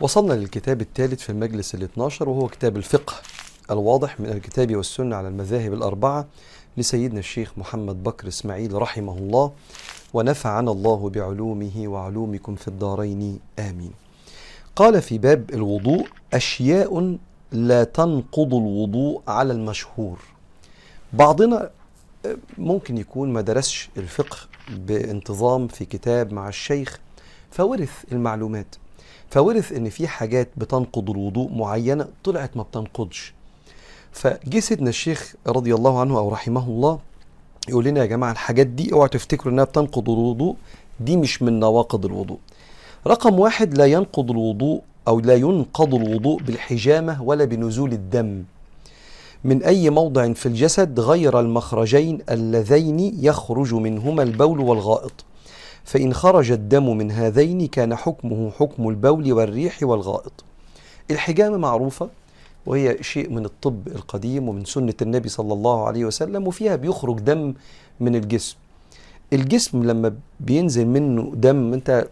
وصلنا للكتاب الثالث في المجلس ال 12 وهو كتاب الفقه الواضح من الكتاب والسنة على المذاهب الأربعة لسيدنا الشيخ محمد بكر إسماعيل رحمه الله ونفعنا الله بعلومه وعلومكم في الدارين. آمين. قال في باب الوضوء أشياء لا تنقض الوضوء على المشهور. بعضنا ممكن يكون ما درسش الفقه بانتظام في كتاب مع الشيخ فورث المعلومات. فورث إن في حاجات بتنقض الوضوء معينة طلعت ما بتنقضش. فجه سيدنا الشيخ رضي الله عنه أو رحمه الله يقول لنا يا جماعة الحاجات دي اوعوا تفتكروا إنها بتنقض الوضوء دي مش من نواقض الوضوء. رقم واحد لا ينقض الوضوء أو لا ينقض الوضوء بالحجامة ولا بنزول الدم. من أي موضع في الجسد غير المخرجين اللذين يخرج منهما البول والغائط. فإن خرج الدم من هذين كان حكمه حكم البول والريح والغائط. الحجامة معروفة وهي شيء من الطب القديم ومن سنة النبي صلى الله عليه وسلم وفيها بيخرج دم من الجسم. الجسم لما بينزل منه دم انت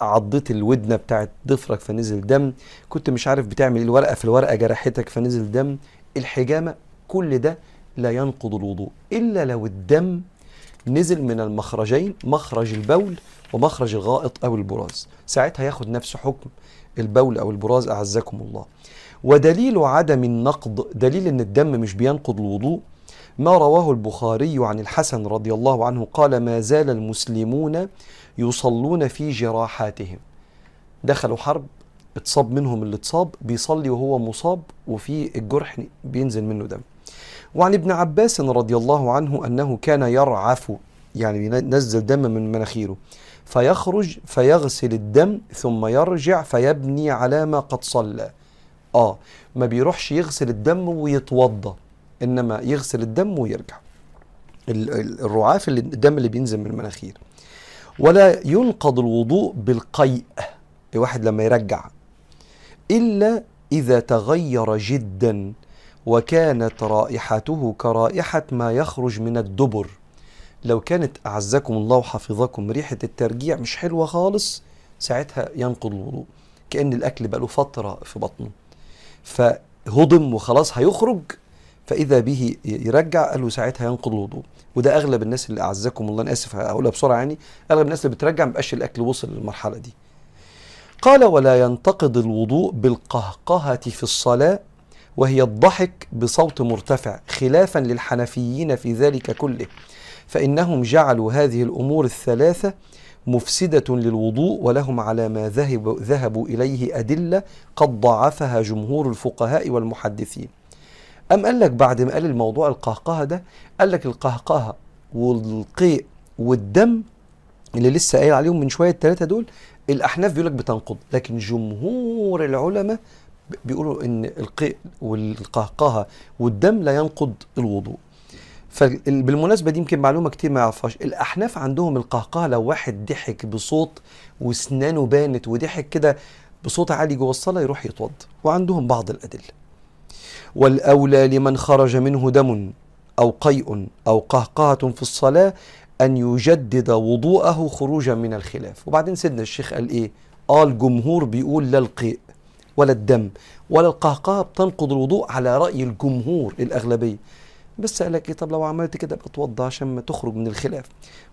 عضيت الودنة بتاعت ضفرك فنزل دم كنت مش عارف بتعمل إيه الورقة في الورقة جرحتك فنزل دم. الحجامة كل ده لا ينقض الوضوء إلا لو الدم نزل من المخرجين مخرج البول ومخرج الغائط أو البراز. ساعتها ياخد نفس حكم البول أو البراز أعزكم الله. ودليل عدم النقض دليل إن الدم مش بينقض الوضوء. ما رواه البخاري عن الحسن رضي الله عنه قال ما زال المسلمون يصلون في جراحاتهم. دخلوا حرب اتصاب منهم اللي اتصاب بيصلي وهو مصاب وفي الجرح بينزل منه دم. وعن ابن عباس رضي الله عنه أنه كان يرعف يعني ينزل دم من مناخيره فيخرج فيغسل الدم ثم يرجع فيبني على ما قد صلى. آه ما بيروحش يغسل الدم ويتوضى إنما يغسل الدم ويرجع. الرعاف اللي الدم اللي بينزل من المناخير. ولا ينقض الوضوء بالقيء الواحد لما يرجع إلا إذا تغير جدا. وكانت رائحته كرائحة ما يخرج من الدبر. لو كانت أعزكم الله وحفظكم ريحة الترجيع مش حلوة خالص ساعتها ينقض الوضوء كأن الأكل بقى له فترة في بطنه. فهضم وخلاص هيخرج فإذا به يرجع قال له ساعتها ينقض الوضوء. وده أغلب الناس اللي أعزكم الله أنا آسف هقولها بسرعة يعني أغلب الناس اللي بترجع ما بقاش الأكل وصل للمرحلة دي. قال ولا ينتقض الوضوء بالقهقهة في الصلاة وهي الضحك بصوت مرتفع خلافا للحنفيين في ذلك كله. فإنهم جعلوا هذه الأمور الثلاثة مفسدة للوضوء ولهم على ما ذهب ذهبوا إليه أدلة قد ضعفها جمهور الفقهاء والمحدثين. أم قال لك بعد ما قال الموضوع القهقهة ده؟ قال لك القهقهة والقيء والدم اللي لسه قايل عليهم من شوية الثلاثة دول الأحناف بيقول لك بتنقض لكن جمهور العلماء بيقولوا إن القيء والقهقهة والدم لا ينقض الوضوء. فبالمناسبة دي يمكن معلومة كتير ما يعرفهاش. الأحناف عندهم القهقهة لو واحد ضحك بصوت واسنانه بانت وضحك كده بصوت عالي جوه الصلاة يروح يتوضى وعندهم بعض الأدلة. والأولى لمن خرج منه دم أو قيء أو قهقهة في الصلاة أن يجدد وضوءه خروجا من الخلاف. وبعدين سيدنا الشيخ قال إيه؟ قال جمهور بيقول لا القيء. ولا الدم ولا القهقهة بتنقض الوضوء على رأي الجمهور الأغلبية. بس قال لك إيه طب لو عملت كده ابقى اتوضى عشان ما تخرج من الخلاف.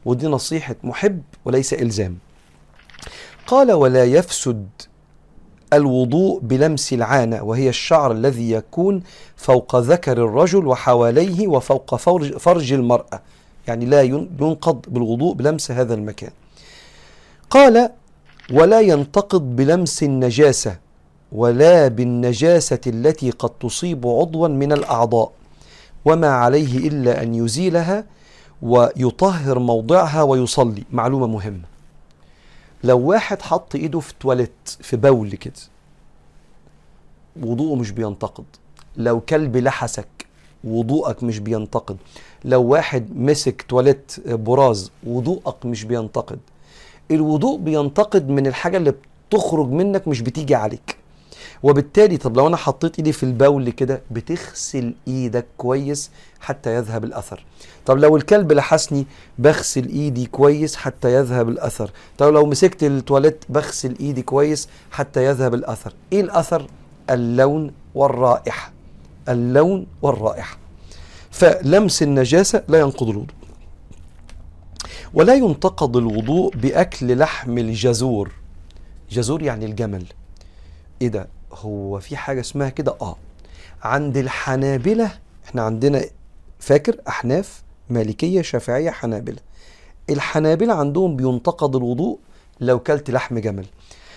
ودي نصيحة محب وليس إلزام. قال ولا يفسد الوضوء بلمس العانة وهي الشعر الذي يكون فوق ذكر الرجل وحواليه وفوق فرج, فرج المرأة. يعني لا ينقض بالوضوء بلمس هذا المكان. قال ولا ينتقض بلمس النجاسة. ولا بالنجاسة التي قد تصيب عضوا من الأعضاء وما عليه إلا أن يزيلها ويطهر موضعها ويصلي. معلومة مهمة. لو واحد حط إيده في تواليت في بول كده وضوءه مش بينتقد لو كلب لحسك وضوءك مش بينتقد لو واحد مسك تواليت براز وضوءك مش بينتقد الوضوء بينتقد من الحاجة اللي بتخرج منك مش بتيجي عليك. وبالتالي طب لو أنا حطيت إيدي في البول كده بتغسل إيدك كويس حتى يذهب الأثر. طب لو الكلب لحسني بغسل إيدي كويس حتى يذهب الأثر. طب لو مسكت التواليت بغسل إيدي كويس حتى يذهب الأثر. إيه الأثر؟ اللون والرائحة. اللون والرائحة. فلمس النجاسة لا ينقض الوضوء. ولا ينتقض الوضوء بأكل لحم الجزور. جزور يعني الجمل. إيه ده؟ هو في حاجة اسمها كده آه. عند الحنابلة إحنا عندنا فاكر أحناف مالكية شافعية حنابلة. الحنابلة عندهم بينتقد الوضوء لو كلت لحم جمل.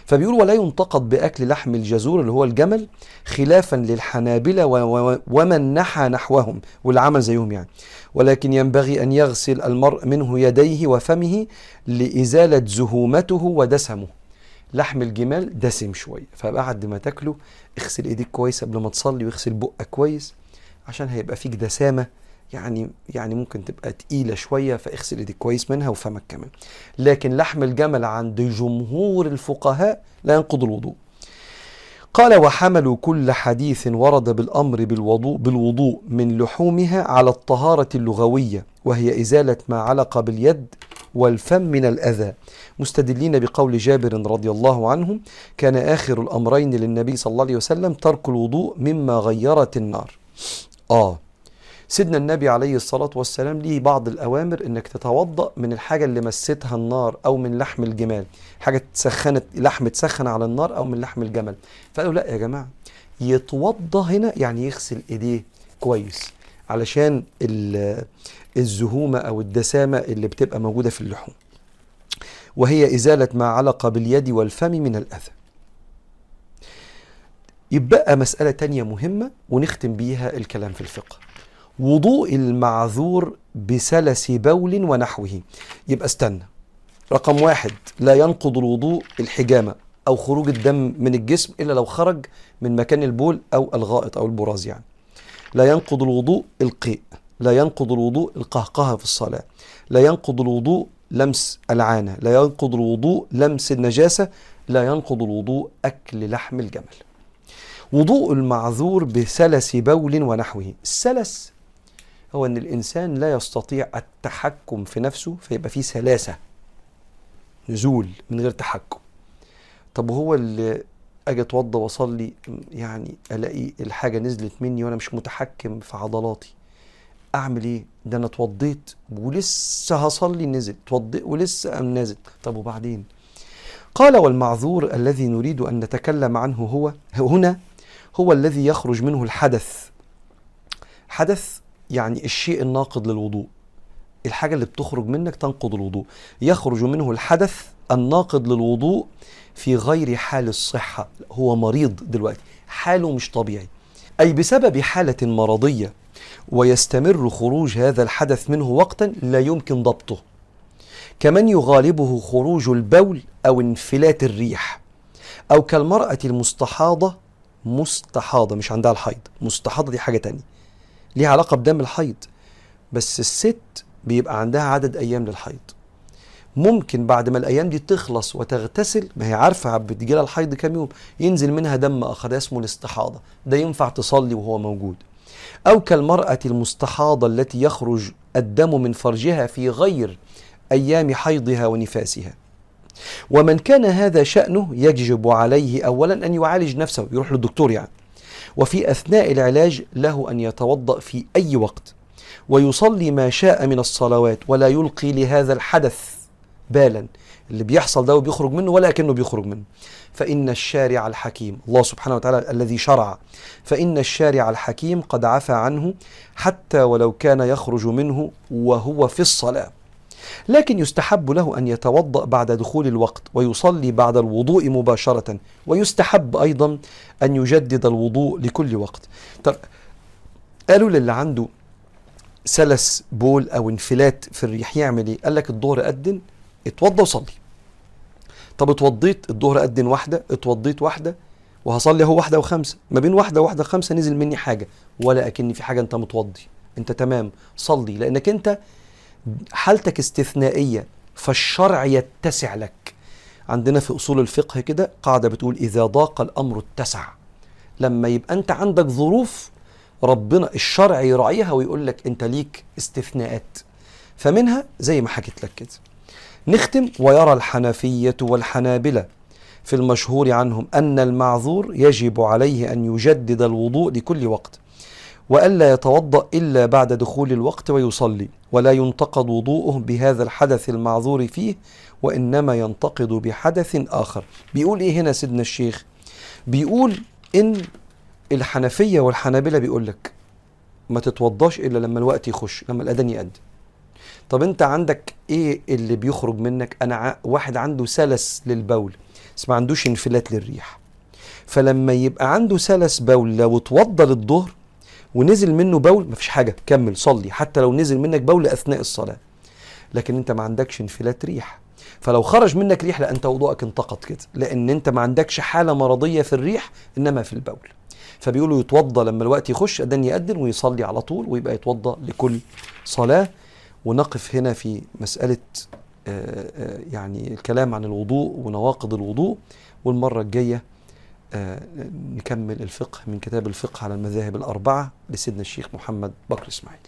فبيقول ولا ينتقد بأكل لحم الجزور اللي هو الجمل خلافا للحنابلة ومن نحى نحوهم واللي عمل زيهم يعني. ولكن ينبغي أن يغسل المرء منه يديه وفمه لإزالة زهومته ودسمه. لحم الجمال دسم شوية. فبعد ما تاكله اغسل ايديك كويس قبل ما تصلي واغسل بقك كويس عشان هيبقى فيك دسامة يعني يعني ممكن تبقى تقيلة شوية فاغسل ايديك كويس منها وفمك كمان. لكن لحم الجمل عند جمهور الفقهاء لا ينقض الوضوء. قال وحملوا كل حديث ورد بالأمر بالوضوء بالوضوء من لحومها على الطهارة اللغوية وهي إزالة ما علق باليد والفم من الأذى. مستدلين بقول جابر رضي الله عنه كان آخر الأمرين للنبي صلى الله عليه وسلم ترك الوضوء مما غيرت النار. آه. سيدنا النبي عليه الصلاة والسلام ليه بعض الأوامر إنك تتوضأ من الحاجة اللي مستها النار أو من لحم الجمال. حاجة تسخنت لحم تسخن على النار أو من لحم الجمل. فقالوا لا يا جماعة يتوضأ هنا يعني يغسل إيديه كويس. علشان ال- الزهومة أو الدسامة اللي بتبقى موجودة في اللحوم. وهي إزالة ما علق باليد والفم من الأذى. يبقى مسألة تانية مهمة ونختم بيها الكلام في الفقه. وضوء المعذور بسلس بول ونحوه. يبقى استنى. رقم واحد لا ينقض الوضوء الحجامة أو خروج الدم من الجسم إلا لو خرج من مكان البول أو الغائط أو البراز يعني. لا ينقض الوضوء القيء لا ينقض الوضوء القهقهة في الصلاة لا ينقض الوضوء لمس العانة لا ينقض الوضوء لمس النجاسة لا ينقض الوضوء أكل لحم الجمل. وضوء المعذور بسلس بول ونحوه السلس هو إن الإنسان لا يستطيع التحكم في نفسه فيبقى فيه سلاسة نزول من غير تحكم. طب وهو اللي أجي اتوضى واصلي يعني الاقي الحاجة نزلت مني وأنا مش متحكم في عضلاتي. اعمل إيه؟ ده أنا اتوضيت ولسه هصلي نزل. اتوضيت ولسه قام نازل. طب وبعدين؟ قال والمعذور الذي نريد أن نتكلم عنه هو هنا هو الذي يخرج منه الحدث. حدث يعني الشيء الناقض للوضوء. الحاجة اللي بتخرج منك تنقض الوضوء. يخرج منه الحدث الناقض للوضوء في غير حال الصحة هو مريض دلوقتي حاله مش طبيعي. أي بسبب حالة مرضية ويستمر خروج هذا الحدث منه وقتا لا يمكن ضبطه. كمن يغالبه خروج البول أو انفلات الريح أو كالمرأة المستحاضة مستحاضة مش عندها الحيض مستحاضة دي حاجة تانية. ليها علاقة بدم الحيض بس الست بيبقى عندها عدد أيام للحيض. ممكن بعد ما الأيام دي تخلص وتغتسل ما هي عارفة بتجيلها الحيض كام يوم ينزل منها دم آخر ده اسمه الاستحاضة. ده ينفع تصلي وهو موجود. أو كالمرأة المستحاضة التي يخرج الدم من فرجها في غير أيام حيضها ونفاسها. ومن كان هذا شأنه يجب عليه أولا أن يعالج نفسه يروح للدكتور يعني. وفي أثناء العلاج له أن يتوضأ في أي وقت. ويصلي ما شاء من الصلوات ولا يلقي لهذا الحدث. بالا. اللي بيحصل ده وبيخرج منه ولا كأنه بيخرج منه. فإن الشارع الحكيم الله سبحانه وتعالى الذي شرع. فإن الشارع الحكيم قد عفى عنه حتى ولو كان يخرج منه وهو في الصلاة. لكن يستحب له أن يتوضأ بعد دخول الوقت ويصلي بعد الوضوء مباشرة. ويستحب أيضا أن يجدد الوضوء لكل وقت. طب قالوا للي عنده سلس بول أو انفلات في الريح يعمل إيه؟ قال لك الظهر أدن اتوضى وصلي. طب اتوضيت الظهر أدن واحدة اتوضيت واحدة وهصلي اهو واحدة وخمسة. ما بين واحدة وواحدة خمسة نزل مني حاجة ولا أكني في حاجة أنت متوضي. أنت تمام صلي. لأنك أنت حالتك استثنائية فالشرع يتسع لك. عندنا في أصول الفقه كده قاعدة بتقول إذا ضاق الأمر اتسع. لما يبقى أنت عندك ظروف ربنا الشرع يراعيها ويقول لك أنت ليك استثناءات. فمنها زي ما حكيت لك كده. نختم ويرى الحنفية والحنابلة في المشهور عنهم أن المعذور يجب عليه أن يجدد الوضوء لكل وقت وألا يتوضأ إلا بعد دخول الوقت ويصلي ولا ينتقد وضوءه بهذا الحدث المعذور فيه وإنما ينتقد بحدث آخر. بيقول إيه هنا سيدنا الشيخ؟ بيقول إن الحنفية والحنابلة بيقول لك ما تتوضاش إلا لما الوقت يخش لما الأذان يأذن طب انت عندك إيه اللي بيخرج منك؟ أنا. واحد عنده سلس للبول بس ما عندوش انفلات للريح. فلما يبقى عنده سلس بول لو اتوضى للظهر ونزل منه بول مفيش حاجة كمل صلي. حتى لو نزل منك بول أثناء الصلاة. لكن انت ما عندكش انفلات ريح. فلو خرج منك ريح لا انت وضوءك انتقض كده. لأن انت ما عندكش حالة مرضية في الريح إنما في البول. فبيقولوا يتوضى لما الوقت يخش أذن يأذن ويصلي على طول ويبقى يتوضى لكل صلاة. ونقف هنا في مسألة آه، آه، يعني الكلام عن الوضوء ونواقض الوضوء والمرة الجاية آه، نكمل الفقه من كتاب الفقه على المذاهب الأربعة لسيدنا الشيخ محمد بكر إسماعيل.